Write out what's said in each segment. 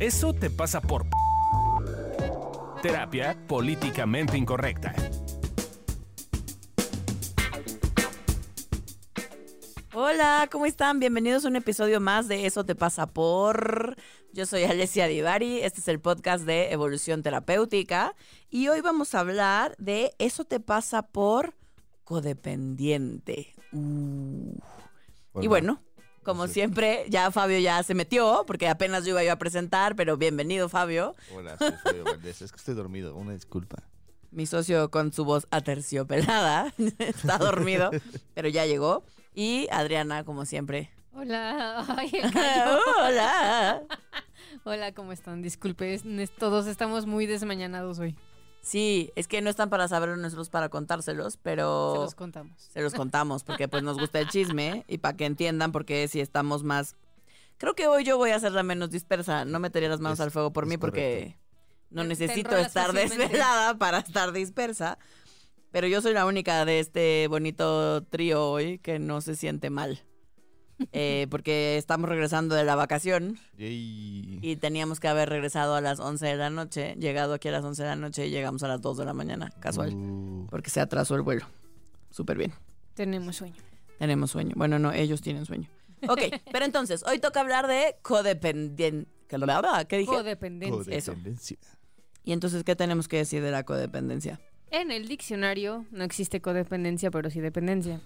Eso te pasa por... Terapia políticamente incorrecta. Hola, ¿cómo están? Bienvenidos a un episodio más de Eso te pasa por... Yo soy Alessia Divari, este es el podcast de Evolución Terapéutica y hoy vamos a hablar de Eso te pasa por codependiente. Uh. Y bueno, como siempre, ya Fabio ya se metió porque apenas yo iba yo a presentar, pero bienvenido Fabio. Hola, soy Fabio Valdés. Es que estoy dormido, una disculpa. Mi socio con su voz aterciopelada está dormido, pero ya llegó. Y Adriana, como siempre. Hola, Ay. Hola. Hola, ¿cómo están? Disculpe, todos estamos muy desmañanados hoy. Sí, es que no están para saberlo, nosotros para contárselos, pero Se los contamos. se los contamos porque pues nos gusta el chisme y para que entiendan porque si estamos más... Creo que hoy yo voy a ser la menos dispersa, no metería las manos Es- al fuego por mí porque no necesito estar desvelada para estar dispersa. Pero yo soy la única de este bonito trío hoy que no se siente mal. Eh, porque estamos regresando de la vacación Yay. y teníamos que haber regresado a las 11 de la noche, llegado aquí a las 11 de la noche y llegamos a las 2 de la mañana, casual, Uh, porque se atrasó el vuelo. Súper bien. Tenemos sueño. Tenemos sueño. Bueno, no, ellos tienen sueño. Ok, pero entonces, hoy toca hablar de codependiente. ¿Qué dije? Codependencia. Eso. codependencia. y entonces, ¿qué tenemos que decir de la codependencia? En el diccionario no existe codependencia, pero sí dependencia.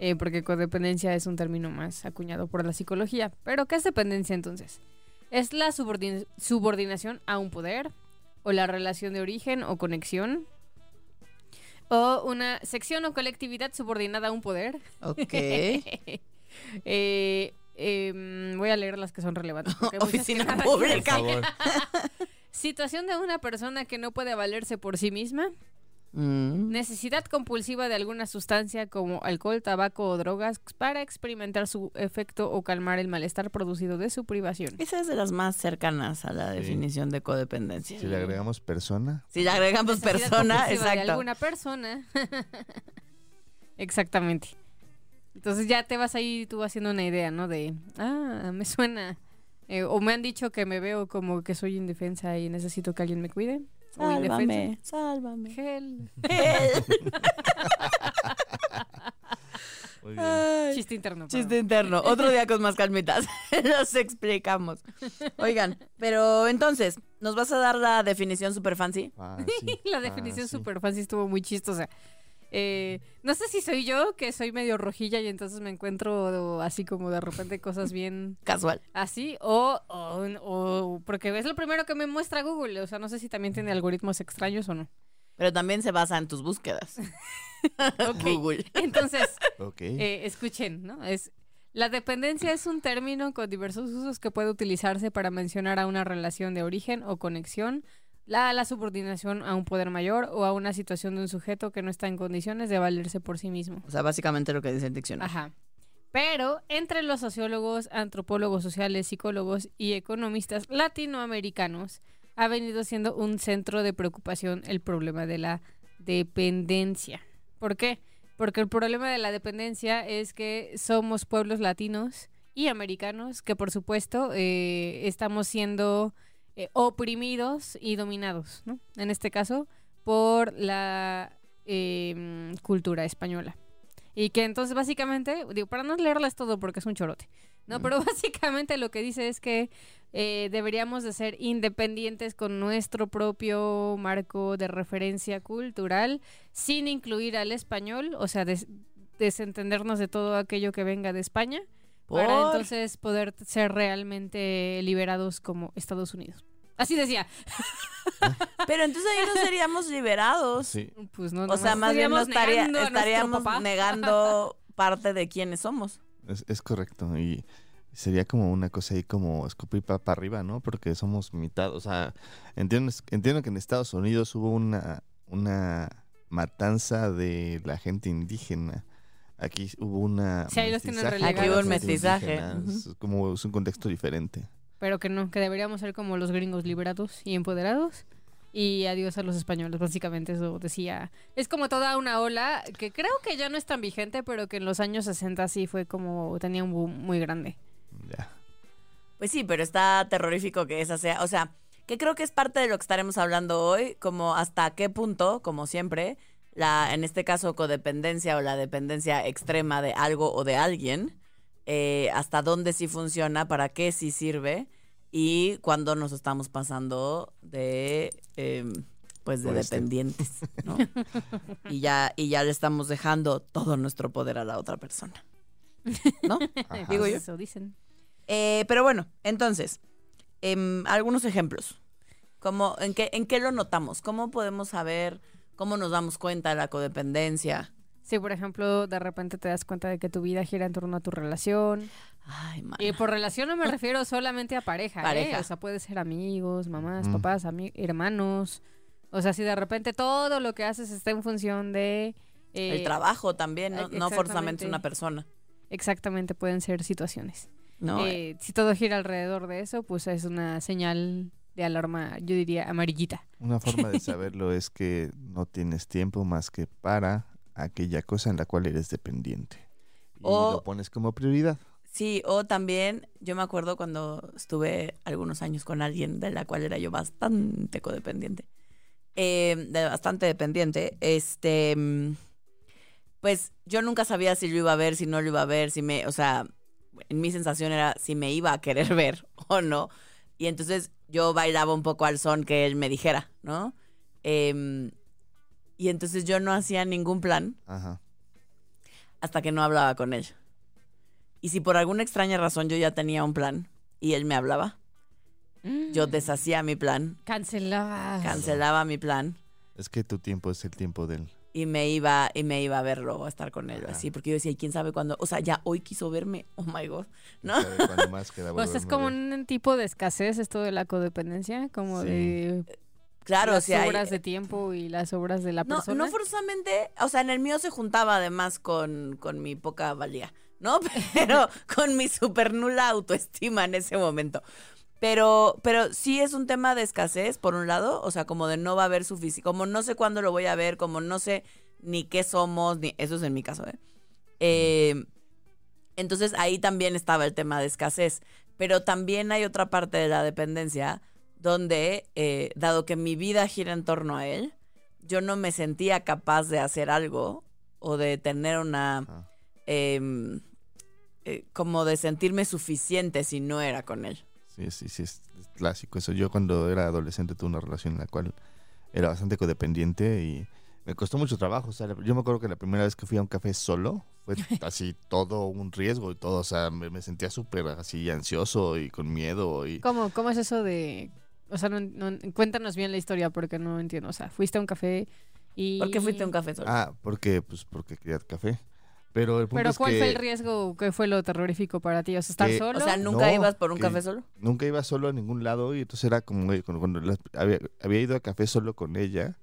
Eh, porque codependencia es un término más acuñado por la psicología. Pero, ¿qué es dependencia entonces? Es la subordin- subordinación a un poder, o la relación de origen o conexión, o una sección o colectividad subordinada a un poder. Ok. Eh, em, voy a leer las que son relevantes. Oficina pública. favor. Situación de una persona que no puede valerse por sí misma. Mm. Necesidad compulsiva de alguna sustancia como alcohol, tabaco o drogas para experimentar su efecto o calmar el malestar producido de su privación. Esa es de las más cercanas a la Sí. definición de codependencia. Si le agregamos persona, Si le agregamos Necesidad persona, compulsiva De exacto. alguna persona. Exactamente. Entonces ya te vas ahí tú haciendo una idea, ¿no? De, ah, me suena. Eh, o me han dicho que me veo como que soy indefensa y necesito que alguien me cuide. Sálvame, sálvame. Gel. muy bien. Ay. Chiste interno. Chiste perdón. interno. Otro día con más calmitas. Los explicamos. Oigan, pero entonces, ¿nos vas a dar la definición super fancy? Fácil, La definición fácil. super fácil estuvo muy chistosa. Eh, no sé si soy yo, que soy medio rojilla y entonces me encuentro así como de repente cosas bien Casual. así, o, o, o- porque es lo primero que me muestra Google, o sea, no sé si también tiene algoritmos extraños o no. Pero también se basa en tus búsquedas. Google. Entonces, Ok. eh, escuchen, ¿no? Es la dependencia es un término con diversos usos que puede utilizarse para mencionar a una relación de origen o conexión, la, la subordinación a un poder mayor o a una situación de un sujeto que no está en condiciones de valerse por sí mismo. O sea, básicamente lo que dice el diccionario. Ajá. Pero entre los sociólogos, antropólogos sociales, psicólogos y economistas latinoamericanos ha venido siendo un centro de preocupación el problema de la dependencia. ¿Por qué? Porque el problema de la dependencia es que somos pueblos latinos y americanos que por supuesto eh, estamos siendo eh, oprimidos y dominados, ¿no? En este caso, por la eh, cultura española. Y que entonces básicamente, digo, para no leerles todo porque es un chorote, ¿no? Pero básicamente lo que dice es que eh, deberíamos de ser independientes con nuestro propio marco de referencia cultural, sin incluir al español, o sea, des- desentendernos de todo aquello que venga de España, para ¿Por? entonces poder ser realmente liberados como Estados Unidos. Así decía. Pero entonces ahí no seríamos liberados. Sí. Pues no, O sea, más bien nos estaríamos estaría- estaríamos negando parte de quiénes somos. Es, es correcto. Y sería como una cosa ahí como escupir para arriba, ¿no? Porque somos mitad. O sea, entiendo, entiendo que en Estados Unidos hubo una, una matanza de la gente indígena. Aquí hubo una. Sí, ahí los. Aquí hubo un mestizaje. Es como es un contexto diferente. Pero que no, que deberíamos ser como los gringos liberados y empoderados. Y adiós a los españoles, básicamente eso decía. Es como toda una ola que creo que ya no es tan vigente, pero que en los años 60 sí fue como, tenía un boom muy grande. Ya. Pues sí, pero está terrorífico que esa sea, o sea, que creo que es parte de lo que estaremos hablando hoy, como hasta qué punto, como siempre, la, en este caso, codependencia o la dependencia extrema de algo o de alguien, eh, hasta dónde sí funciona, para qué sí sirve y cuándo nos estamos pasando de, em, pues, de este. dependientes, ¿no? y ya y ya le estamos dejando todo nuestro poder a la otra persona, ¿no? Ajá. Digo yo. Eso dicen. Eh, pero bueno, entonces, em, algunos ejemplos. Como, ¿en, qué, ¿En qué lo notamos? ¿Cómo podemos saber, cómo nos damos cuenta de la codependencia? Si, por ejemplo, de repente te das cuenta de que tu vida gira en torno a tu relación. Ay, man. Y por relación no me refiero solamente a pareja, Pareja. ¿eh? O sea, puede ser amigos, mamás, Mm. papás, ami- hermanos. O sea, si de repente todo lo que haces está en función de... eh, El trabajo también, no, eh, no forzamente exactamente. una persona. Exactamente, pueden ser situaciones. No, Eh, si todo gira alrededor de eso, pues es una señal de alarma, yo diría amarillita. Una forma de saberlo es que no tienes tiempo más que para aquella cosa en la cual eres dependiente. Y O- lo pones como prioridad. Sí, o también yo me acuerdo cuando estuve algunos años con alguien de la cual era yo bastante codependiente. eh, de bastante dependiente. Este, mm, pues yo nunca sabía si lo iba a ver, si no lo iba a ver, si me, o sea, en mi sensación era si me iba a querer ver o no. Y entonces yo bailaba un poco al son que él me dijera, ¿no? Em, y entonces yo no hacía ningún plan Ajá. hasta que no hablaba con él. Y si por alguna extraña razón yo ya tenía un plan y él me hablaba, yo deshacía mi plan, Cancelabas. cancelaba mi plan Es que tu tiempo es el tiempo del... y me iba y me iba a verlo o a estar con él o Ajá. así, porque yo decía, "¿Y quién sabe cuándo? O sea, ya hoy quiso verme. Oh my god. ¿No? sabe cuándo más Pues es como ver. un tipo de escasez esto de la codependencia, como Sí. de Claro, o las sea, hay- obras de tiempo y las obras de la no, persona. no forzosamente, o sea, en el mío se juntaba además con, con mi poca valía, ¿no? Pero con mi super nula autoestima en ese momento. Pero, pero sí es un tema de escasez, por un lado, o sea, como de no va a haber suficiente, como no sé cuándo lo voy a ver, como no sé ni qué somos, ni eso es en mi caso, ¿eh? Eh, entonces ahí también estaba el tema de escasez, pero también hay otra parte de la dependencia donde, eh, dado que mi vida gira en torno a él, yo no me sentía capaz de hacer algo o de tener una, em, eh, como de sentirme suficiente si no era con él. Sí, sí, sí, es, clásico eso. Yo cuando era adolescente tuve una relación en la cual era bastante codependiente y me costó mucho trabajo. O sea, yo me acuerdo que la primera vez que fui a un café solo fue así todo un riesgo y todo. O sea, me, me sentía súper así ansioso y con miedo y... ¿Cómo, ¿Cómo es eso de...? O sea, no, no- cuéntanos bien la historia porque no entiendo. O sea, fuiste a un café y... ¿Por qué fuiste a un café solo? Ah, porque, pues, porque quería café. Pero el punto Pero es ¿cuál que fue el riesgo? ¿Qué fue lo terrorífico para ti? O sea, ¿estar Que- solo? o sea, ¿nunca No, ibas por un café solo? nunca iba solo a ningún lado y entonces era como cuando, cuando las- había, había ido a café solo con ella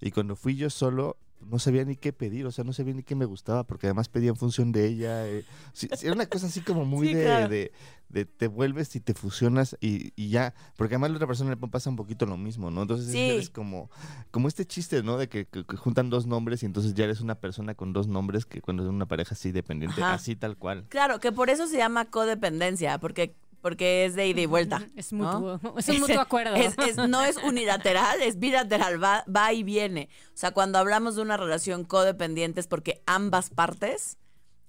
y cuando fui yo solo no sabía ni qué pedir, o sea, no sabía ni qué me gustaba porque además pedía en función de ella. eh, sí, era una cosa así como muy Sí, de, claro. de, de te vuelves y te fusionas y, y ya, porque además la otra persona le pasa un poquito lo mismo, ¿no? Entonces Sí. es como, como este chiste, ¿no? De que, que- que juntan dos nombres y entonces ya eres una persona con dos nombres que cuando es una pareja así dependiente, Ajá. así tal cual. Claro, que por eso se llama codependencia, porque, porque es de ida y vuelta. Es ¿no? mutuo. Es un mutuo acuerdo. Es- es- no es unilateral, es bilateral, va, va y viene. O sea, cuando hablamos de una relación codependiente es porque ambas partes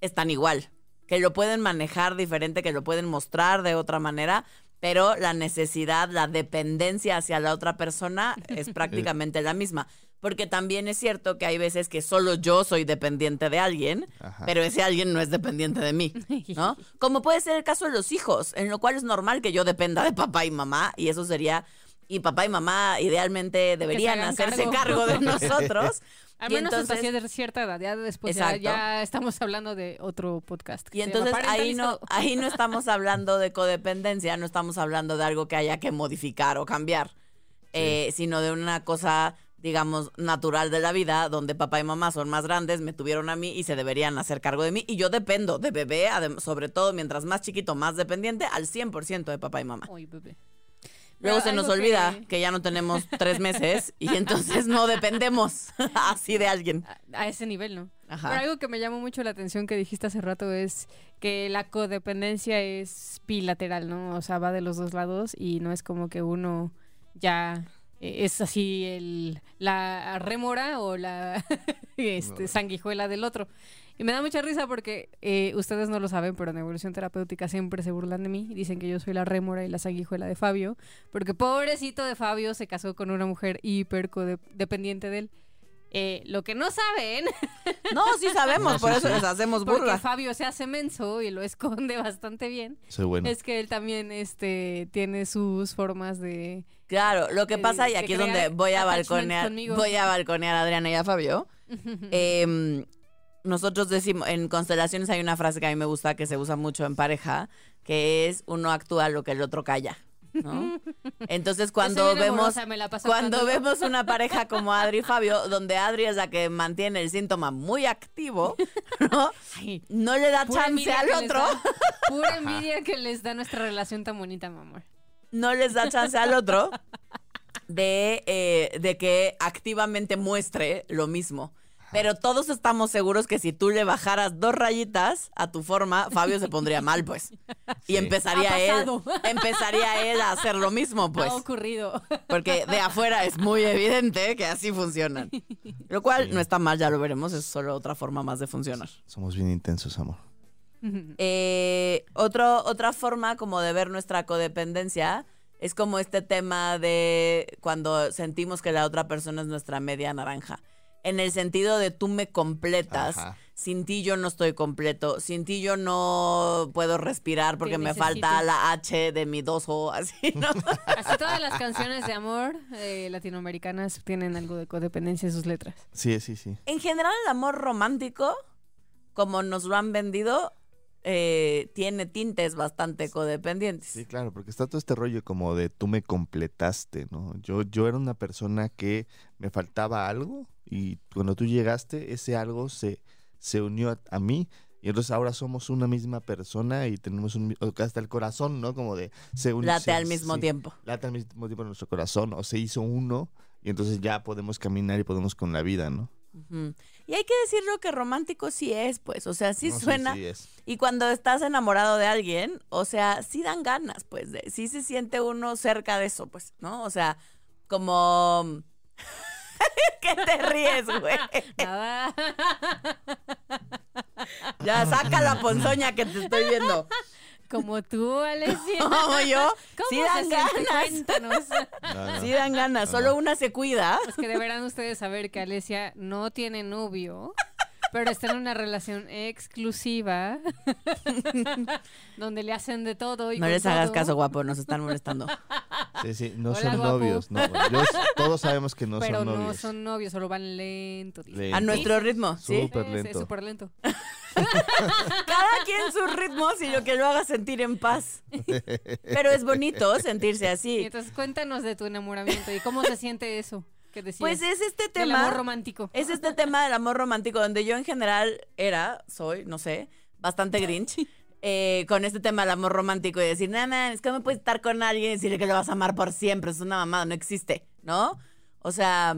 están igual, que lo pueden manejar diferente, que lo pueden mostrar de otra manera, pero la necesidad, la dependencia hacia la otra persona es prácticamente la misma. Porque también es cierto que hay veces que solo yo soy dependiente de alguien, Ajá. pero ese alguien no es dependiente de mí, ¿no? Como puede ser el caso de los hijos, en lo cual es normal que yo dependa de papá y mamá, y eso sería, y papá y mamá idealmente deberían hacerse cargo. cargo de nosotros. Al menos hasta entonces- cier- cierta edad. Ya después ya, ya estamos hablando de otro podcast. Y entonces ahí no, ahí no estamos hablando de codependencia, no estamos hablando de algo que haya que modificar o cambiar, eh, sino de una cosa, digamos, natural de la vida, donde papá y mamá son más grandes, me tuvieron a mí y se deberían hacer cargo de mí. Y yo dependo de bebé, sobre todo mientras más chiquito, más dependiente, al 100% de papá y mamá. Uy, bebé. Luego Pero se nos olvida que- que... ya no tenemos tres meses y entonces no dependemos así de alguien. A, a ese nivel, ¿no? Ajá. Pero algo que me llamó mucho la atención que dijiste hace rato es que la codependencia es bilateral, ¿no? O sea, va de los dos lados y no es como que uno ya es así el, la rémora o la este, sanguijuela del otro. Y me da mucha risa porque eh, ustedes no lo saben, pero en evolución terapéutica siempre se burlan de mí dicen que yo soy la rémora y la sanguijuela de Fabio, porque pobrecito de Fabio se casó con una mujer hiper dependiente de él. Eh, lo que no saben No, sí sabemos, No, por sí, eso sí. les hacemos porque burla. Fabio se hace menso y lo esconde bastante bien. Soy bueno. Es que él también este, tiene sus formas de... Claro, lo que de- pasa, y aquí es donde voy a balconear, conmigo. voy a balconear a Adriana y a Fabio. Em, nosotros decimos, en constelaciones hay una frase que a mí me gusta que se usa mucho en pareja, que es uno actúa lo que el otro calla. ¿No? Entonces cuando vemos amorosa, cuando vemos una pareja como Adri y Fabio, donde Adri es la que mantiene el síntoma muy activo, ¿no? No le da pura chance al otro, da- Pura envidia que les da nuestra relación tan bonita, mi amor. no les da chance al otro de, eh, de que activamente muestre lo mismo. Pero todos estamos seguros que si tú le bajaras dos rayitas a tu forma, Fabio se pondría mal, pues. Y Sí. empezaría él, empezaría él a hacer lo mismo, pues. Ha ocurrido. Porque de afuera es muy evidente que así funcionan. Lo cual Sí. no está mal, ya lo veremos, es solo otra forma más de funcionar. Somos bien intensos, amor. Eh, otro, otra forma como de ver nuestra codependencia es como este tema de cuando sentimos que la otra persona es nuestra media naranja. En el sentido de tú me completas, Ajá. sin ti yo no estoy completo, sin ti yo no puedo respirar porque me falta la H de mi 2O, así, ¿no? Así todas las canciones de amor eh, latinoamericanas tienen algo de codependencia en sus letras. Sí, sí, sí. En general, el amor romántico, como nos lo han vendido, eh, tiene tintes bastante codependientes. Sí, claro, porque está todo este rollo como de tú me completaste, ¿no? Yo, yo era una persona que me faltaba algo y cuando tú llegaste, ese algo se, se unió a, a mí y entonces ahora somos una misma persona y tenemos un, hasta el corazón, ¿no? Como de se unió. Late al mismo tiempo. Late al mismo tiempo nuestro corazón o se hizo uno y entonces ya podemos caminar y podemos con la vida, ¿no? Y hay que decirlo que romántico sí es, pues, o sea, sí No, suena. sí es. Y cuando estás enamorado de alguien, o sea, sí dan ganas, pues, de, sí se siente uno cerca de eso, pues, ¿no? O sea, como... ¿Qué te ríes, güey? Nada. Ya saca la ponzoña que te estoy viendo. Como tú, Alessia. Como yo, ¿Cómo sí dan ganas. No, no. Sí dan ganas, solo no. una se cuida. Es que deberán ustedes saber que Alesia no tiene novio, pero está en una relación exclusiva donde le hacen de todo y No les hagas caso, guapo, nos están molestando. Sí, sí, no Hola, son guapo. novios, no. Yo- todos sabemos que no pero son no novios. son novios, solo van lento. A nuestro ritmo, ¿sí? Súper Sí, sí, lento. súper lento. Cada quien sus ritmos y lo que lo haga sentir en paz. Pero es bonito sentirse Y así. entonces cuéntanos de tu enamoramiento y cómo se siente eso que decías. Pues es este del tema. amor romántico. Es este tema del amor romántico, donde yo en general era, soy, no sé, bastante grinch. eh, con este tema del amor romántico y decir, nada, es que no puedes estar con alguien y decirle que lo vas a amar por siempre, es una mamada, no existe, ¿no? O sea,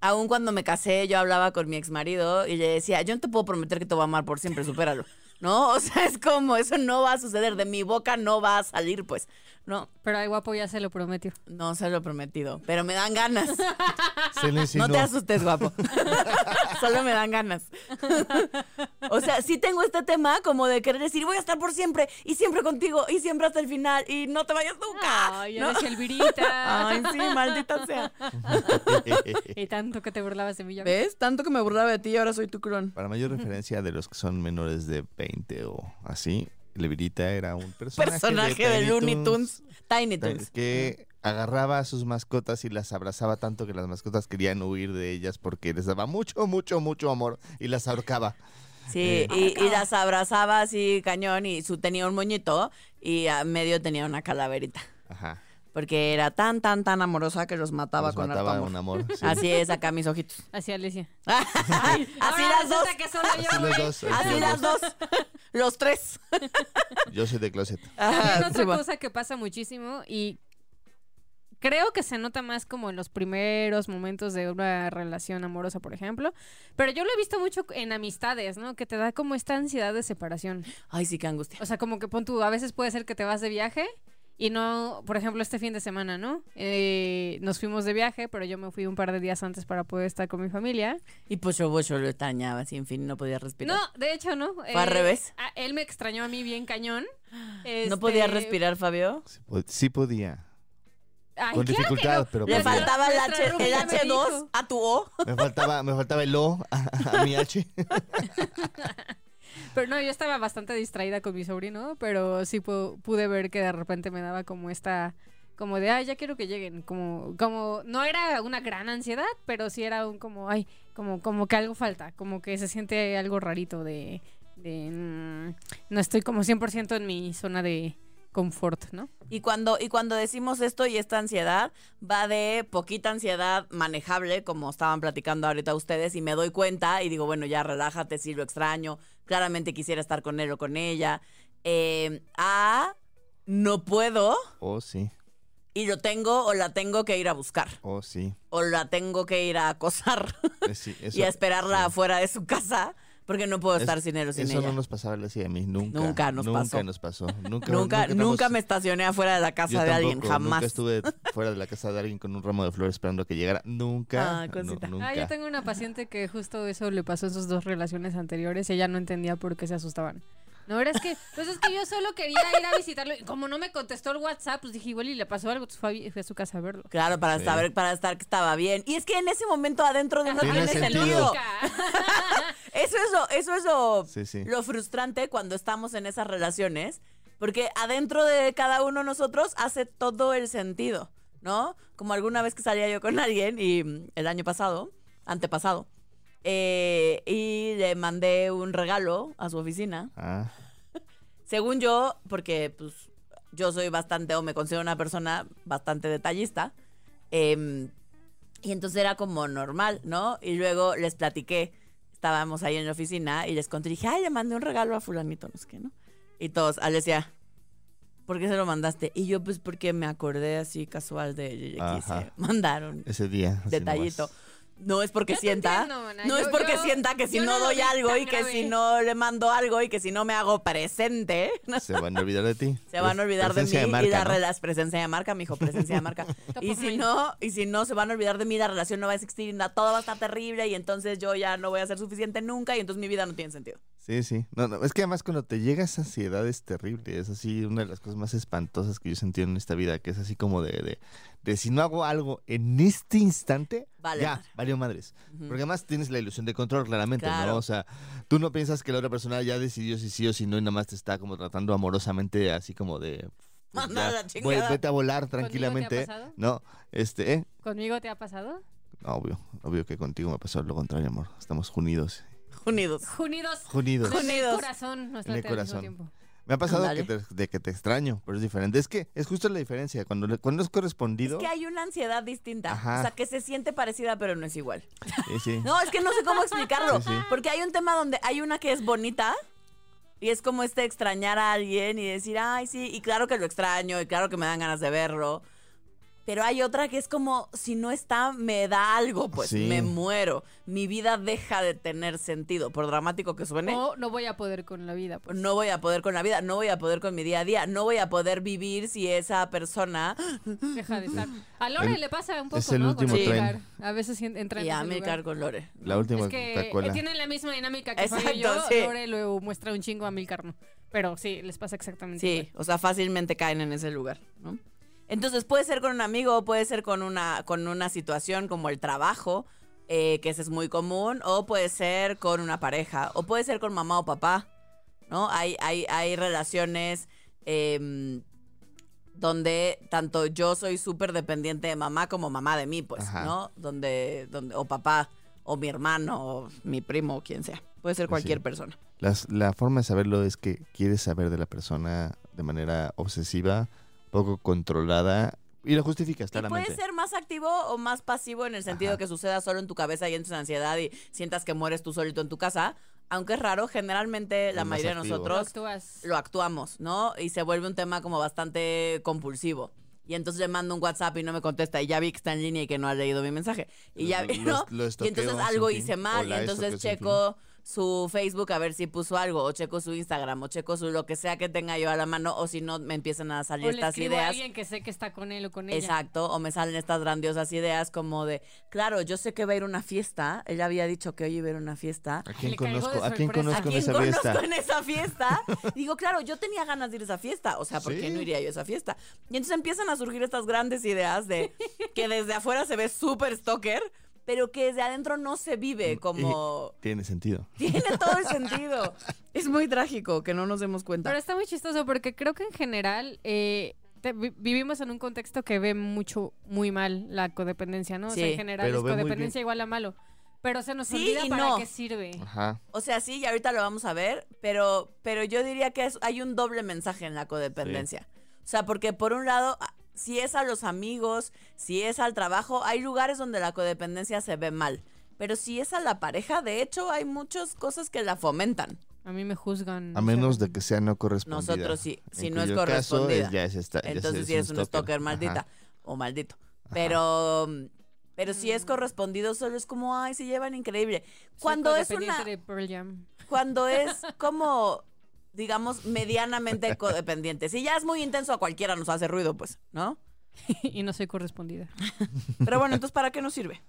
aún cuando me casé, yo hablaba con mi ex marido y le decía, yo no te puedo prometer que te voy a amar por siempre, supéralo, ¿no? O sea, es como, eso no va a suceder, de mi boca no va a salir, pues, ¿no? Pero al guapo ya se lo prometió. No se lo he prometido, pero me dan ganas. Se le. No te asustes, guapo. Solo me dan ganas. o sea, sí tengo este tema como de querer decir, voy a estar por siempre y siempre contigo y siempre hasta el final y no te vayas nunca. Ay, ¿no? eres Elvirita. Ay, sí, maldita sea. y tanto que te burlabas de mí. ya ves. Tanto que me burlaba de ti y ahora soy tu clon. Para mayor referencia de los que son menores de 20 o así, Levirita era un personaje, Personaje de, Tiny Looney Tunes. Tiny Tunes, Tunes. que agarraba a sus mascotas y las abrazaba tanto que las mascotas querían huir de ellas porque les daba mucho, mucho, mucho amor y las ahorcaba. Sí, Eh, y, y las abrazaba así cañón y su tenía un moñito y a medio tenía una calaverita. Porque era tan, tan, tan amorosa que los mataba Los con mataba harto amor. un amor. sí. Así es, acá mis ojitos. Así Alesia. así Ahora las dos. que solo yo, Así los güey. dos. Así las dos. Los tres. Yo soy de closet. Ajá, sí, otra va. cosa que pasa muchísimo y creo que se nota más como en los primeros momentos de una relación amorosa, por ejemplo. Pero yo lo he visto mucho en amistades, ¿no? Que te da como esta ansiedad de separación. Ay, sí, qué angustia. O sea, como que pon tú, a veces puede ser que te vas de viaje y no, por ejemplo, este fin de semana, ¿no? Eh, nos fuimos de viaje, pero yo me fui un par de días antes para poder estar con mi familia. Y pues yo, pues, yo lo extrañaba, así, en fin, no podía respirar. No, de hecho, ¿no? ¿Fue al revés? a- él me extrañó a mí bien cañón. ¿No podía Este, respirar, Fabio? Sí, po- sí podía. ay, Con claro dificultad, no. pero Le faltaba el, H, el Rubita me H2 dijo. a tu O. Me faltaba, me faltaba el O a, a mi H. Pero no, yo estaba bastante distraída con mi sobrino, pero sí pu- pude ver que de repente me daba como esta, como de, ay, ya quiero que lleguen, como, como, no era una gran ansiedad, pero sí era un como, ay, como, como que algo falta, como que se siente algo rarito de, de, mm, no estoy como 100% en mi zona de confort, ¿no? Y cuando, y cuando decimos esto y esta ansiedad, va de poquita ansiedad manejable, como estaban platicando ahorita ustedes, y me doy cuenta y digo, bueno, ya relájate, sí lo extraño, claramente quisiera estar con él o con ella, eh, a no puedo Oh, sí. y lo tengo o la tengo que ir a buscar, Oh, sí. o la tengo que ir a acosar Eh, sí, eso- y a esperarla sí. afuera de su casa, porque no puedo Es- estar sin él o sin Eso ella. no nos pasaba así a mí, nunca. Nunca nos nunca pasó. nos pasó. Nunca, Nunca, estamos- nunca me estacioné afuera de la casa Yo de alguien, jamás. Nunca estuve fuera de la casa de alguien con un ramo de flores esperando a que llegara. Nunca. Ah, no, cosita. nunca. Ah, yo tengo una paciente que justo eso le pasó en sus dos relaciones anteriores. Ella no entendía por qué se asustaban. No, era es que, pues es que yo solo quería ir a visitarlo. Y como no me contestó el WhatsApp, pues dije, igual y le pasó algo. Fue a, fui a su casa a verlo. Claro, para Sí. saber, para estar que estaba bien. Y es que en ese momento adentro de uno Tiene tiene sentido. sentido. Eso es lo, eso es lo, Sí, sí. lo frustrante cuando estamos en esas relaciones. Porque adentro de cada uno de nosotros hace todo el sentido, ¿no? Como alguna vez que salía yo con alguien y mm, el año pasado, antepasado, eh, y le mandé un regalo a su oficina. Ah, Según yo, porque pues yo soy bastante, o me considero una persona bastante detallista, em, y entonces era como normal, ¿no? Y luego les platiqué, estábamos ahí en la oficina y les conté, y dije, ay, le mandé un regalo a fulanito, no sé qué, ¿no? Y todos, Alesia, ¿por qué se lo mandaste? Y yo, pues porque me acordé así casual de ella y le quise Ajá. mandar un ese día. detallito. nomás. No es porque Yo sienta. entiendo. No Yo- es porque yo- sienta que si no, doy algo y que grave. si no le mando algo y que si no me hago presente, Se van a olvidar de ti. se van a olvidar de mí Presencia y la marca, ¿no? rela- presencia de marca, mijo, presencia de marca. Y si no, y si no se van a olvidar de mí, la relación no va a existir, todo va a estar terrible y entonces yo ya no voy a ser suficiente nunca y entonces mi vida no tiene sentido. Sí, sí. No, no, es que además cuando te llega esa ansiedad es terrible. Es así una de las cosas más espantosas que yo he sentido en esta vida, que es así como de, de, de si no hago algo en este instante, Vale ya, madre. valió madres. Porque además tienes la ilusión de control, claramente, Claro. ¿no? O sea, tú no piensas que la otra persona ya decidió si sí o si no y nada más te está como tratando amorosamente, así como de... pues, ya, voy- vete a volar te ha tranquilamente. pasado? No, este, ¿eh? ¿Conmigo te ha pasado? Obvio, obvio que contigo me pasó lo contrario, amor. Estamos unidos. Unidos. Unidos. Unidos. En el Unidos. corazón. No En el corazón. tiempo. Me ha pasado Ándale. que te- de que te extraño, pero es diferente. Es que es justo la diferencia. Cuando, le- cuando es Es correspondido. que hay una ansiedad distinta. Ajá. O sea, que se siente parecida, pero no es igual. Sí, sí. No, es que no sé cómo explicarlo. Sí, sí. Porque hay un tema donde hay una que es bonita. Y es como este extrañar a alguien y decir, ay, sí, y claro que lo extraño, y claro que me dan ganas de verlo. Pero hay otra que es como, si no está, me da algo, pues Sí. me muero. Mi vida deja de tener sentido. Por dramático que suene, O no voy a poder con la vida. Pues. no voy a poder con la vida, no voy a poder con mi día a día, no voy a poder vivir si esa persona... Deja de estar. A Lore El- le pasa un poco, es el ¿no? último Con tren. Amilcar. A veces en- entra en Y a Milcar con Lore. La última Es que tienen la misma dinámica que Exacto, yo. sí. Lore lo muestra un chingo a Milcar, ¿no? Pero sí, les pasa exactamente Sí, igual. o sea, fácilmente caen en ese lugar, ¿no? Entonces puede ser con un amigo, puede ser con una, con una situación como el trabajo, eh, que ese es muy común, o puede ser con una pareja, o puede ser con mamá o papá, ¿no? Hay, hay, hay relaciones em, donde tanto yo soy súper dependiente de mamá como mamá de mí, pues, Ajá. ¿no? Donde, donde, o papá, o mi hermano, o mi primo, o quien sea. Puede ser Pues sí. cualquier persona. Las- la forma de saberlo es que quieres saber de la persona de manera obsesiva, poco controlada, y lo justificas Y claramente. puede ser más activo o más pasivo en el sentido Ajá. que suceda solo en tu cabeza y entres en ansiedad y sientas que mueres tú solito en tu casa. Aunque es raro, generalmente la mayoría de nosotros lo actuamos, ¿no? Y se vuelve un tema como bastante compulsivo. Y entonces le mando un WhatsApp y no me contesta y ya vi que está en línea y que no ha leído mi mensaje. Y ya vi, ¿no? lo y entonces algo hice mal y entonces checo su Facebook a ver si puso algo o checo su Instagram o checo su lo que sea que tenga yo a la mano o si no me empiezan a salir O le estas a ideas. alguien que sé que está con él o con ella. Exacto, o me salen estas grandiosas ideas como de, claro, yo sé que va a ir a una fiesta, ella había dicho que hoy iba a ir a una fiesta. ¿A quién Le caigo de conozco? ¿A quién conozco ¿A en quién esa conozco fiesta? en esa fiesta? Digo, claro, yo tenía ganas de ir a esa fiesta. O sea, ¿por qué no iría yo a esa fiesta? Y entonces empiezan a surgir estas grandes ideas de que desde afuera se ve súper stalker, pero que desde adentro no se vive como... Tiene sentido. Tiene todo el sentido. Es muy trágico que no nos demos cuenta. Pero está muy chistoso porque creo que en general eh, te- vi- vivimos en un contexto que ve mucho, muy mal la codependencia, ¿no? O sea, en general pero es codependencia igual a malo. Pero se nos Sí olvida y para no. qué sirve. Ajá. O sea, sí, y ahorita lo vamos a ver, pero, pero yo diría que es- hay un doble mensaje en la codependencia. O sea, porque por un lado, si es a los amigos, si es al trabajo, hay lugares donde la codependencia se ve mal. Pero si es a la pareja, de hecho, hay muchas cosas que la fomentan. A mí me juzgan. A menos sea, de que sea no correspondida. Nosotros sí, si En no es caso, correspondida. es- ya es esta- ya Entonces es sí eres un stalker maldita o maldito. Pero, pero si es correspondido, solo es como, ay, se llevan increíble. soy Cuando es una, codependiente de Pearl Jam. cuando es como, digamos, medianamente codependiente. Si ya es muy intenso, a cualquiera nos hace ruido, pues, ¿no? y no soy correspondida. Pero bueno, entonces, ¿para qué nos sirve?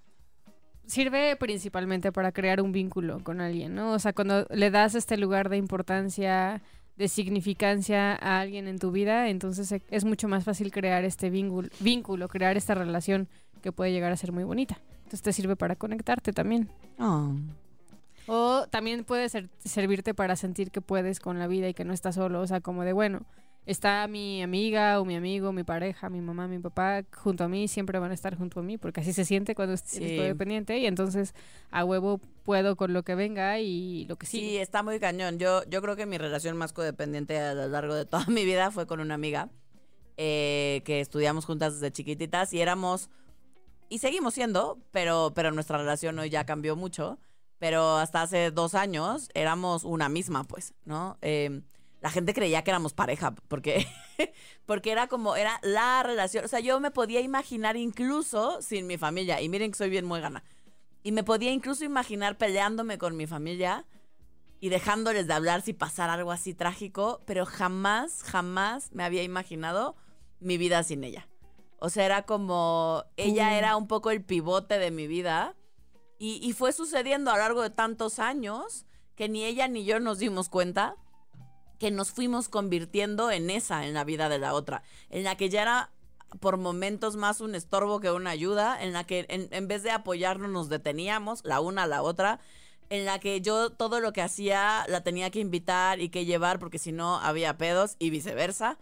Sirve principalmente para crear un vínculo con alguien, ¿no? O sea, cuando le das este lugar de importancia, de significancia a alguien en tu vida, entonces e- es mucho más fácil crear este vínculo, vínculo crear esta relación que puede llegar a ser muy bonita. Entonces te sirve para conectarte también. O también puede ser- servirte para sentir que puedes con la vida y que no estás solo. O sea, como de, bueno, está mi amiga o mi amigo, mi pareja, mi mamá, mi papá junto a mí, siempre van a estar junto a mí, porque así se siente cuando Sí. codependiente y entonces a huevo puedo con lo que venga y lo que Sí, sigue. está muy cañón. Yo, yo creo que mi relación más codependiente a lo largo de toda mi vida fue con una amiga eh, que estudiamos juntas desde chiquititas y éramos, y seguimos siendo, pero, pero nuestra relación hoy ya cambió mucho. Pero hasta hace dos años éramos una misma, pues, ¿no? Eh, la gente creía que éramos pareja, porque, porque era como, era la relación. O sea, yo me podía imaginar incluso sin mi familia, y miren que soy bien muy gana. Y me podía incluso imaginar peleándome con mi familia y dejándoles de hablar si pasara algo así trágico, pero jamás, jamás me había imaginado mi vida sin ella. O sea, era como, ella era un poco el pivote de mi vida y, fue sucediendo a lo largo de tantos años que ni ella ni yo nos dimos cuenta que nos fuimos convirtiendo en esa, en la vida de la otra, en la que ya era por momentos más un estorbo que una ayuda, en la que en, en vez de apoyarnos nos deteníamos la una a la otra, en la que yo todo lo que hacía la tenía que invitar y que llevar porque si no había pedos y viceversa.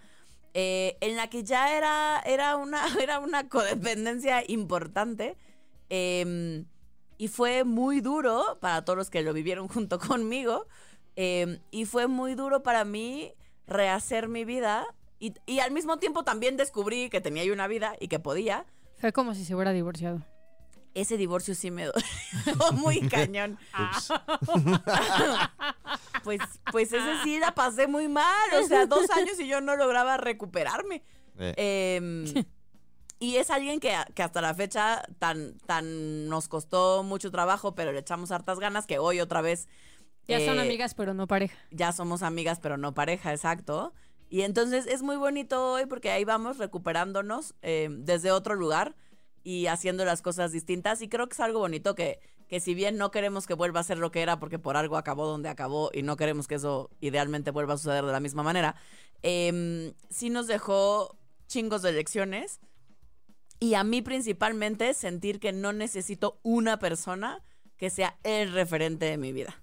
Eh, en la que ya era, era, una, era una codependencia importante. eh, y fue muy duro para todos los que lo vivieron junto conmigo. eh, y fue muy duro para mí rehacer mi vida. Y, y al mismo tiempo también descubrí que tenía yo una vida y que podía. Fue como si se hubiera divorciado. Ese divorcio sí me dolió muy cañón. pues, pues ese sí la pasé muy mal. O sea, dos años y yo no lograba recuperarme. Eh, Eh, y es alguien que, que hasta la fecha tan, tan nos costó mucho trabajo, pero le echamos hartas ganas, que hoy otra vez Ya son eh, amigas, pero no pareja. ya somos amigas, pero no pareja, exacto. Y entonces es muy bonito hoy porque ahí vamos recuperándonos eh, desde otro lugar y haciendo las cosas distintas. Y creo que es algo bonito que, que si bien no queremos que vuelva a ser lo que era porque por algo acabó donde acabó y no queremos que eso idealmente vuelva a suceder de la misma manera, eh, sí nos dejó chingos de lecciones. Y a mí principalmente sentir que no necesito una persona que sea el referente de mi vida.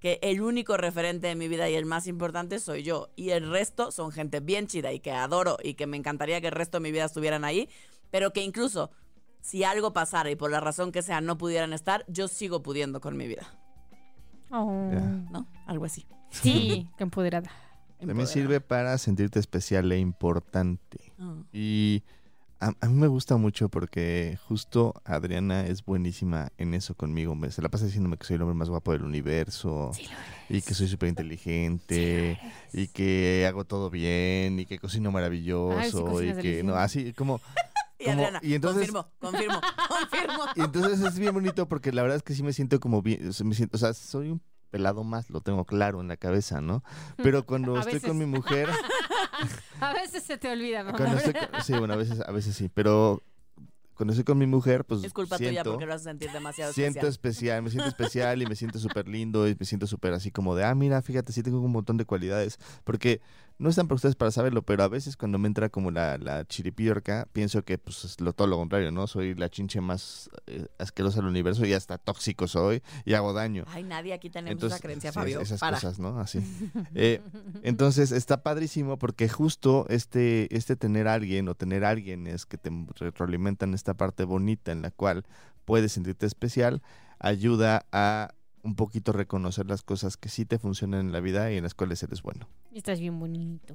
Que el único referente de mi vida y el más importante soy yo. Y el resto son gente bien chida y que adoro y que me encantaría que el resto de mi vida estuvieran ahí. Pero que incluso si algo pasara y por la razón que sea no pudieran estar, yo sigo pudiendo con mi vida. Oh. ¿No? Algo así. Sí, qué empoderada. También sirve para sentirte especial e importante. Ah. Y a, a mí me gusta mucho porque justo Adriana es buenísima en eso conmigo. Me, se la pasa diciéndome que soy el hombre más guapo del universo y que soy súper inteligente y que hago todo bien y que cocino maravilloso y que no así como Y como- Adriana, y entonces- confirmo, confirmo, confirmo. y entonces es bien bonito porque la verdad es que sí me siento como bien, me siento, o sea, soy un pelado más, lo tengo claro en la cabeza, ¿no? Pero cuando A estoy con mi mujer, A veces se te olvida, mamá. cuando estoy con- sí, bueno, a veces, a veces sí, pero cuando estoy con mi mujer, pues Es culpa siento, tuya porque lo haces sentir demasiado siento especial. especial, me siento especial y me siento súper lindo y me siento súper así como de, ah, mira, fíjate, sí tengo un montón de cualidades, porque no están para ustedes para saberlo, pero a veces cuando me entra como la, la chiripiorca, pienso que pues es lo, todo lo contrario, ¿no? Soy la chinche más eh, asquerosa del universo y hasta tóxico soy y hago daño. Ay, nadie aquí tenemos Entonces, esa creencia, sí, Fabio. esas Para. cosas, ¿no? Así. Eh, entonces está padrísimo porque justo este, este tener a alguien o tener a alguien es que te retroalimentan esta parte bonita en la cual puedes sentirte especial, ayuda a un poquito reconocer las cosas que sí te funcionan en la vida y en las cuales eres bueno. Y Estás bien bonito.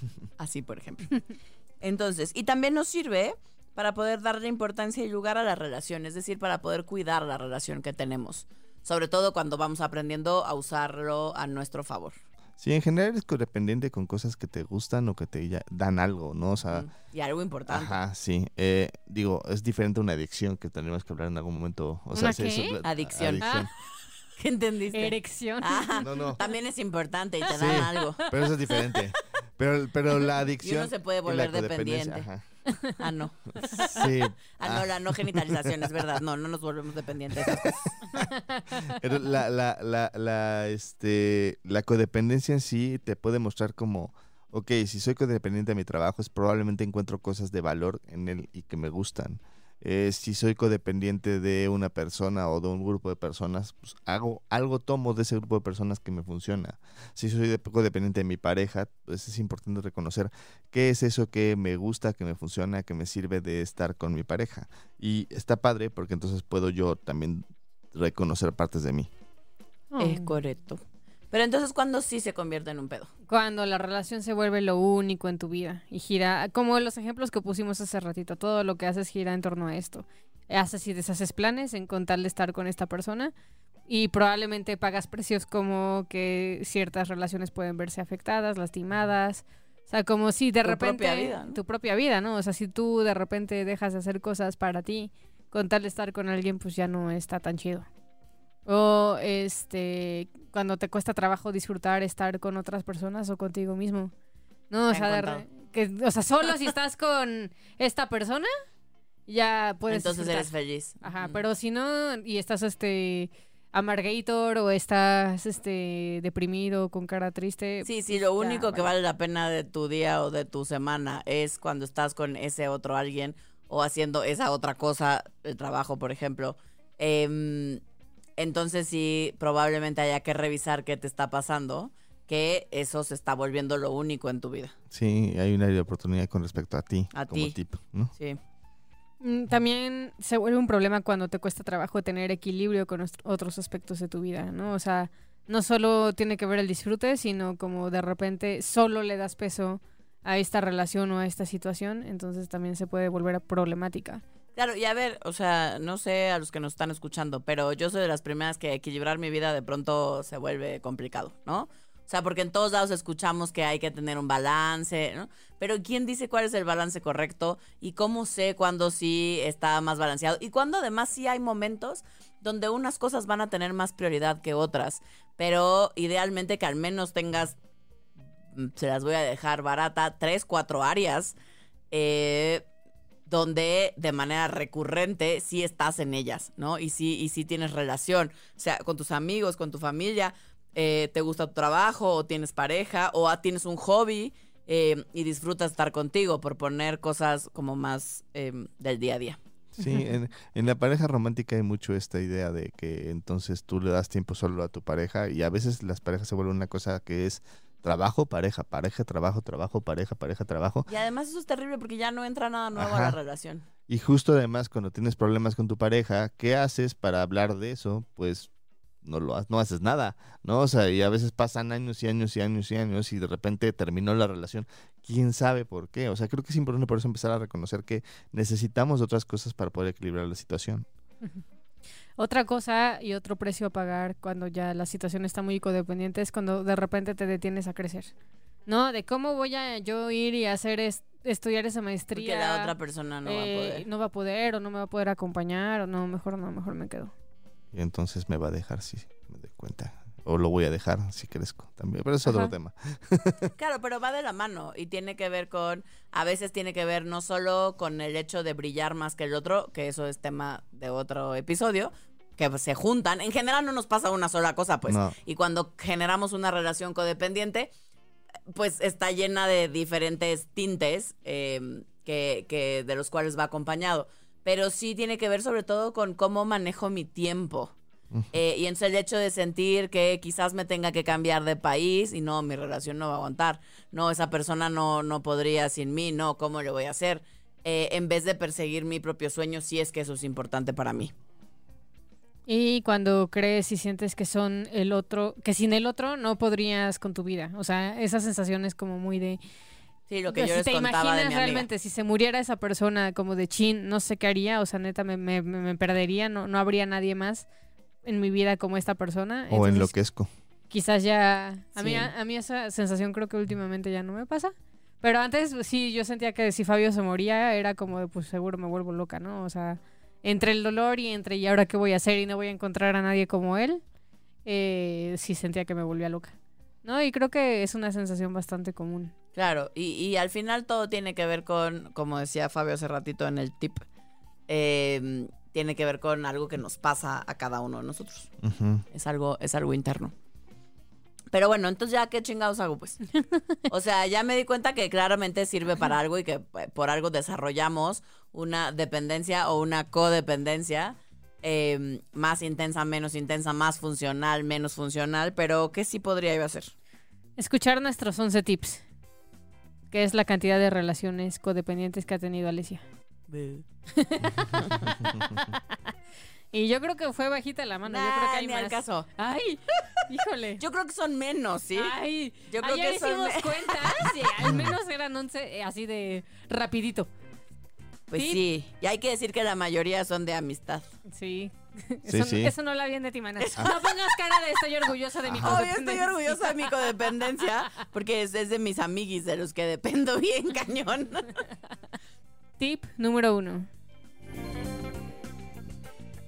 Así, por ejemplo. Entonces, y también nos sirve para poder darle importancia y lugar a la relación, es decir, para poder cuidar la relación que tenemos. Sobre todo cuando vamos aprendiendo a usarlo a nuestro favor. Sí, en general eres codependiente con cosas que te gustan o que te dan algo, ¿no? O sea, Mm, Y algo importante. Ajá, sí. Eh, digo, es diferente a una adicción que tenemos que hablar en algún momento. O sea, ¿Una es eso, qué? la- Adicción. ¿Qué entendiste? Erección. Ah, No, no. También es importante y te Sí. dan algo. Pero eso es diferente. Pero, pero la adicción. se puede y la volver dependiente. ajá. Ah, no. Sí. Ah, no, la no genitalización, es verdad. No, no nos volvemos dependientes. la, la, la, la, este, la codependencia en sí te puede mostrar como, ok, si soy codependiente de mi trabajo, es probablemente encuentro cosas de valor en él y que me gustan. Eh, si soy codependiente de una persona o de un grupo de personas, pues hago algo tomo de ese grupo de personas que me funciona. Si soy de- codependiente de mi pareja, pues es importante reconocer qué es eso que me gusta, que me funciona, que me sirve de estar con mi pareja. Y está padre porque entonces puedo yo también reconocer partes de mí. Es Oh. correcto. Pero entonces, ¿cuándo sí se convierte en un pedo? Cuando la relación se vuelve lo único en tu vida y gira, como los ejemplos que pusimos hace ratito, todo lo que haces gira en torno a esto. Haces y deshaces planes en con tal de estar con esta persona y probablemente pagas precios como que ciertas relaciones pueden verse afectadas, lastimadas. O sea, como si de Tu repente propia vida, ¿no? tu propia vida, ¿no? O sea, si tú de repente dejas de hacer cosas para ti con tal de estar con alguien, pues ya no está tan chido. O este, cuando te cuesta trabajo disfrutar estar con otras personas o contigo mismo. No, o sea, de que, o sea, solo si estás con esta persona, ya puedes entonces disfrutar. eres feliz. Ajá, pero si no, y estás este amargator o estás este deprimido con cara triste. Sí, sí, pues lo ya, único que vale. vale la pena de tu día o de tu semana es cuando estás con ese otro alguien o haciendo esa otra cosa, el trabajo, por ejemplo. Em, entonces sí, probablemente haya que revisar qué te está pasando, que eso se está volviendo lo único en tu vida. Sí, hay una oportunidad con respecto a ti, A como ti. tipo, ¿no? Sí. Mm, También se vuelve un problema cuando te cuesta trabajo tener equilibrio con os- otros aspectos de tu vida, ¿no? O sea, no solo tiene que ver el disfrute, sino como de repente solo le das peso a esta relación o a esta situación, entonces también se puede volver problemática. Claro, y a ver, o sea, no sé a los que nos están escuchando, pero yo soy de las primeras que equilibrar mi vida de pronto se vuelve complicado, ¿no? O sea, porque en todos lados escuchamos que hay que tener un balance, ¿no? Pero ¿quién dice cuál es el balance correcto? ¿Y cómo sé cuándo sí está más balanceado? Y cuándo además sí hay momentos donde unas cosas van a tener más prioridad que otras, pero idealmente que al menos tengas, mm, se las voy a dejar barata, tres, cuatro áreas. Eh, donde de manera recurrente sí estás en ellas, ¿no? Y sí, y sí tienes relación, o sea, con tus amigos, con tu familia, eh, te gusta tu trabajo, o tienes pareja, o ah, tienes un hobby eh, y disfrutas estar contigo, por poner cosas como más eh, del día a día. Sí, en, en la pareja romántica hay mucho esta idea de que entonces tú le das tiempo solo a tu pareja y a veces las parejas se vuelven una cosa que es trabajo, pareja, pareja, trabajo, trabajo, pareja, pareja, trabajo. Y además eso es terrible porque ya no entra nada nuevo a la relación. Y justo además cuando tienes problemas con tu pareja, ¿qué haces para hablar de eso? Pues no lo ha- no haces nada, ¿no? O sea, y a veces pasan años y años y años y años y de repente terminó la relación. ¿Quién sabe por qué? O sea, creo que es importante por eso empezar a reconocer que necesitamos otras cosas para poder equilibrar la situación. Otra cosa y otro precio a pagar cuando ya la situación está muy codependiente es cuando de repente te detienes a crecer. ¿No? De cómo voy a yo ir y hacer es- estudiar esa maestría. Porque la otra persona no va a eh, poder. no va a poder o no me va a poder acompañar o no, mejor no, mejor me quedo. Y entonces me va a dejar si me doy cuenta. O lo voy a dejar si crezco también. Pero es otro Ajá. tema. Claro, pero va de la mano y tiene que ver con, a veces tiene que ver no solo con el hecho de brillar más que el otro, que eso es tema de otro episodio, que se juntan. En general no nos pasa una sola cosa, pues. No. Y cuando generamos una relación codependiente, pues está llena de diferentes tintes eh, que, que de los cuales va acompañado. Pero sí tiene que ver sobre todo con cómo manejo mi tiempo. Eh, y entonces el hecho de sentir que quizás me tenga que cambiar de país y no, mi relación no va a aguantar. No, esa persona no, no podría sin mí, no, ¿cómo lo voy a hacer? Eh, en vez de perseguir mi propio sueño, si es que eso es importante para mí. Y cuando crees y sientes que son el otro, que sin el otro no podrías con tu vida. O sea, esa sensación es como muy de... Sí, lo que si yo les te contaba de imaginas amiga. realmente, si se muriera esa persona como de chin, no sé qué haría, o sea, neta, me, me, perdería, no, no habría nadie más en mi vida como esta persona. O Entonces, enloquezco. quizás ya a mí Sí. a, a mí esa sensación creo que últimamente ya no me pasa pero antes pues, sí yo sentía que si Fabio se moría era como de pues seguro me vuelvo loca no o sea entre el dolor y entre y ahora qué voy a hacer y no voy a encontrar a nadie como él eh, sí sentía que me volvía loca no y creo que es una sensación bastante común Claro, y, y al final todo tiene que ver con, como decía Fabio hace ratito en el tip, eh, tiene que ver con algo que nos pasa a cada uno de nosotros. Es algo, es algo interno. Pero bueno, entonces ya qué chingados hago, pues. O sea, ya me di cuenta que claramente sirve para algo y que eh, por algo desarrollamos una dependencia o una codependencia eh, más intensa, menos intensa, más funcional, menos funcional. Pero ¿qué sí podría yo hacer? escuchar nuestros 11 tips que es la cantidad de relaciones codependientes que ha tenido Alicia y yo creo que fue bajita la mano yo creo que hay ni al más caso. ay híjole Yo creo que son menos, ¿sí? Ay, Yo creo ayer que son hicimos me- cuentas y al menos eran 11 eh, así de rapidito. Pues Sí. sí. Y hay que decir que la mayoría son de amistad. Sí. Sí, Eso, sí. eso no la bien de ti, mana. No pongas cara de estoy orgullosa de mi Obvio, estoy codependencia. orgullosa de mi codependencia porque es, es de mis amiguis de los que dependo bien cañón. Tip número uno.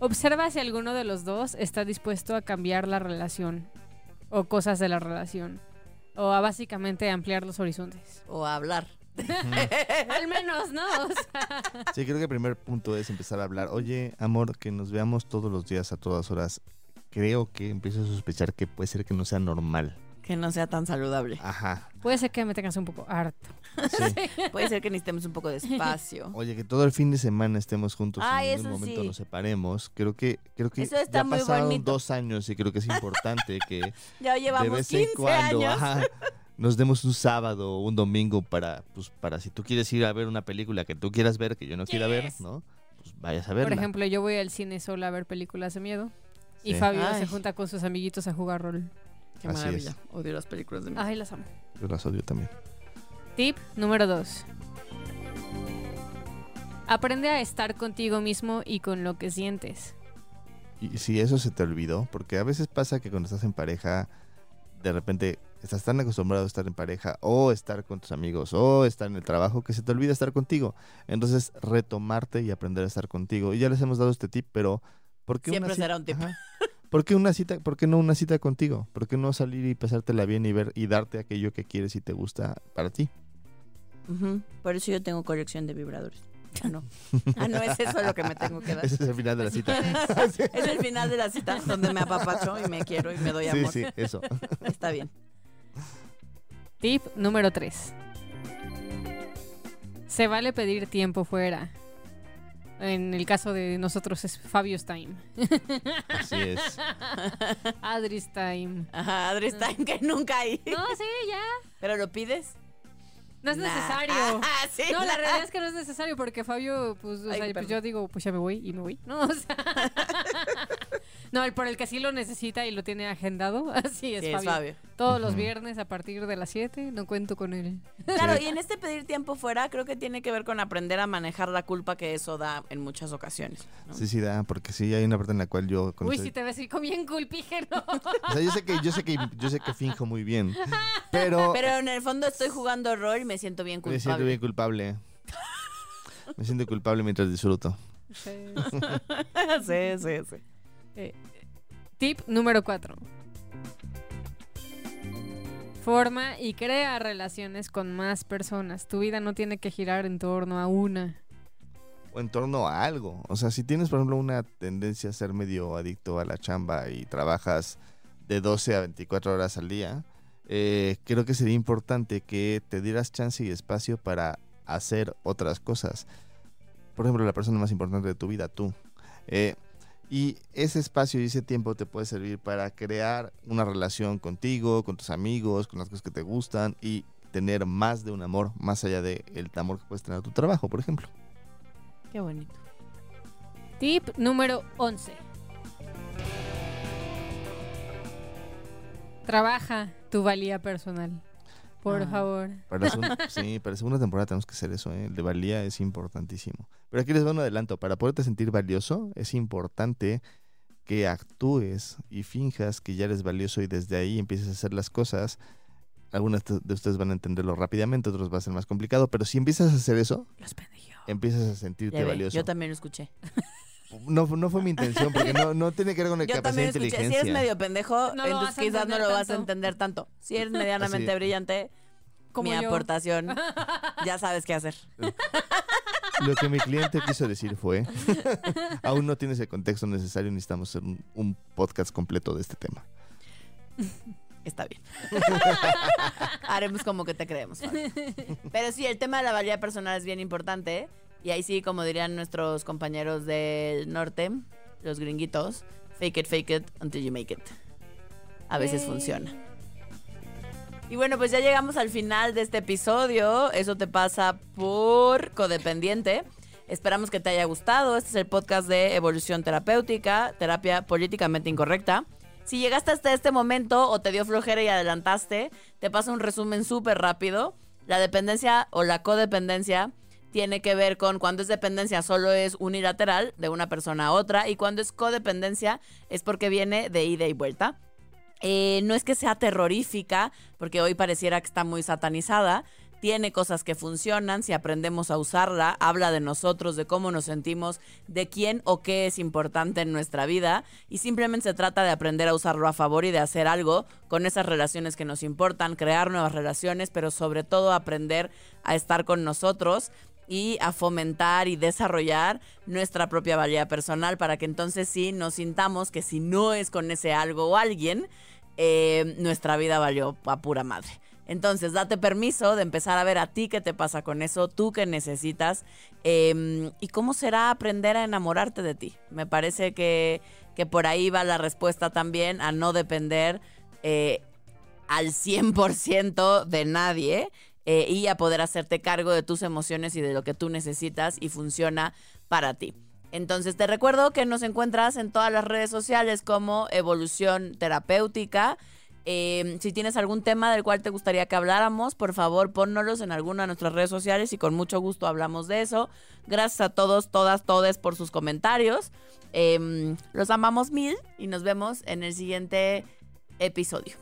Observa si alguno de los dos está dispuesto a cambiar la relación o cosas de la relación o a básicamente ampliar los horizontes. O hablar. Al menos, ¿no? O sea, Sí, creo que el primer punto es empezar a hablar. Oye, amor, que nos veamos todos los días a todas horas. Creo que empiezo a sospechar que puede ser que no sea normal. Que no sea tan saludable. Ajá. puede ser que me tengas un poco harto. Sí. Puede ser que necesitemos un poco de espacio. Oye, que todo el fin de semana estemos juntos Ay, y en ningún eso momento sí. nos separemos. Creo que creo que Eso está ya muy pasaron bonito. dos años y creo que es importante que Ya de llevamos vez 15 en cuando años. ajá, nos demos un sábado o un domingo para pues para si tú quieres ir a ver una película que tú quieras ver que yo no quiera ver. ¿no? Pues vayas a verla. Por ejemplo, yo voy al cine sola a ver películas de miedo y. Fabio Ay. se junta con sus amiguitos a jugar rol. Qué Así maravilla. es. Odio las películas de mí. Ay, las amo. Yo las odio también. Tip número 2. Aprende a estar contigo mismo y con lo que sientes. Y si eso se te olvidó, porque a veces pasa que cuando estás en pareja, de repente estás tan acostumbrado a estar en pareja o estar con tus amigos o estar en el trabajo que se te olvida estar contigo. Entonces, retomarte y aprender a estar contigo. Y ya les hemos dado este tip, pero ¿por qué Siempre una será un tip. Ajá. ¿Por qué una cita? ¿Por qué no una cita contigo? ¿Por qué no salir y pasártela bien y ver y darte aquello que quieres y te gusta para ti? Por eso yo tengo colección de vibradores. Ah, no. Ah, no, es eso lo que me tengo que dar. Ese es el final de la cita. Es el final de la cita donde me apapacho y me quiero y me doy Sí, amor. sí, eso. Está bien. Tip número 3. Se vale pedir tiempo fuera. En el caso de nosotros es Fabio's time. Así es. Adri's time. Ajá, Adri está en que nunca hay. No, sí, ya. ¿Pero lo pides? No es Nah. necesario. Ah, sí, No, la realidad es que no es necesario porque Fabio, pues, o Ay, sea, pues yo digo, pues ya me voy y me voy. No, o sea. No, el por el que sí lo necesita y lo tiene agendado, así es, Sí, es Fabio. Todos los viernes a partir de las 7, no cuento con él. Claro, Sí. y en este pedir tiempo fuera creo que tiene que ver con aprender a manejar la culpa que eso da en muchas ocasiones. ¿no? Sí, sí da, porque sí hay una parte en la cual yo Uy, si te ves bien culpígeno. O sea, yo sé que yo sé que yo sé que finjo muy bien, pero, Pero en el fondo estoy jugando rol y me siento bien me culpable. siento bien culpable. Me siento culpable mientras disfruto. Sí. sí, sí, sí. Eh, tip número 4. Forma y crea relaciones con más personas. Tu vida no tiene que girar en torno a una. O en torno a algo. O sea, si tienes, por ejemplo, una tendencia a ser medio adicto a la chamba y trabajas de 12 a 24 horas al día, eh, creo que sería importante que te dieras chance y espacio para hacer otras cosas. Por ejemplo, la persona más importante de tu vida, tú. Eh, y ese espacio y ese tiempo te puede servir para crear una relación contigo, con tus amigos, con las cosas que te gustan y tener más de un amor, más allá del amor que puedes tener a tu trabajo, por ejemplo. Qué bonito. Tip número 11. Trabaja tu valía personal. Por Ah. favor. Para la segunda, sí, para la segunda temporada tenemos que hacer eso, ¿eh? El de valía es importantísimo. Pero aquí les va un adelanto. Para poderte sentir valioso, es importante que actúes y finjas que ya eres valioso y desde ahí empieces a hacer las cosas. Algunas de de ustedes van a entenderlo rápidamente, otros va a ser más complicado. Pero si empiezas a hacer eso, Los empiezas a sentirte valioso. Yo también lo escuché. No, no fue mi intención, porque no, no tiene que ver con la Yo capacidad también de lo escuché. Si inteligencia. eres medio pendejo, No lo entonces vas a quizás no lo entender vas a tanto. entender tanto. Si eres medianamente Así. brillante, Como mi yo. aportación, ya sabes qué hacer. Lo que mi cliente quiso decir fue, aún no tienes el contexto necesario, necesitamos hacer un, un podcast completo de este tema. Está bien. Haremos como que te creemos. Fabio. Pero sí, el tema de la valía personal es bien importante. Y ahí sí, como dirían nuestros compañeros del norte, los gringuitos, fake it, fake it until you make it. A veces funciona. Y bueno, pues ya llegamos al final de este episodio. Eso te pasa por codependiente. Esperamos que te haya gustado. Este es el podcast de Evolución Terapéutica, terapia políticamente incorrecta. Si llegaste hasta este momento o te dio flojera y adelantaste, te paso un resumen súper rápido. La dependencia o la codependencia tiene que ver con cuando es dependencia solo es unilateral de una persona a otra y cuando es codependencia es porque viene de ida y vuelta. Eh, no es que sea terrorífica, porque hoy pareciera que está muy satanizada. Tiene cosas que funcionan, si aprendemos a usarla, habla de nosotros, de cómo nos sentimos, de quién o qué es importante en nuestra vida y simplemente se trata de aprender a usarlo a favor y de hacer algo con esas relaciones que nos importan, crear nuevas relaciones, pero sobre todo aprender a estar con nosotros y a fomentar y desarrollar nuestra propia valía personal para que entonces sí nos sintamos que si no es con ese algo o alguien, eh, nuestra vida valió a pura madre. Entonces, date permiso de empezar a ver a ti qué te pasa con eso, tú qué necesitas eh, y cómo será aprender a enamorarte de ti. Me parece que, que por ahí va la respuesta también a no depender eh, al 100% de nadie eh, y a poder hacerte cargo de tus emociones y de lo que tú necesitas y funciona para ti. Entonces te recuerdo que nos encuentras en todas las redes sociales como Evolución Terapéutica. Eh, si tienes algún tema del cual te gustaría que habláramos, por favor pónnolos en alguna de nuestras redes sociales y con mucho gusto hablamos de eso. Gracias a todos, todas, todes por sus comentarios. Eh, los amamos mil y nos vemos en el siguiente episodio.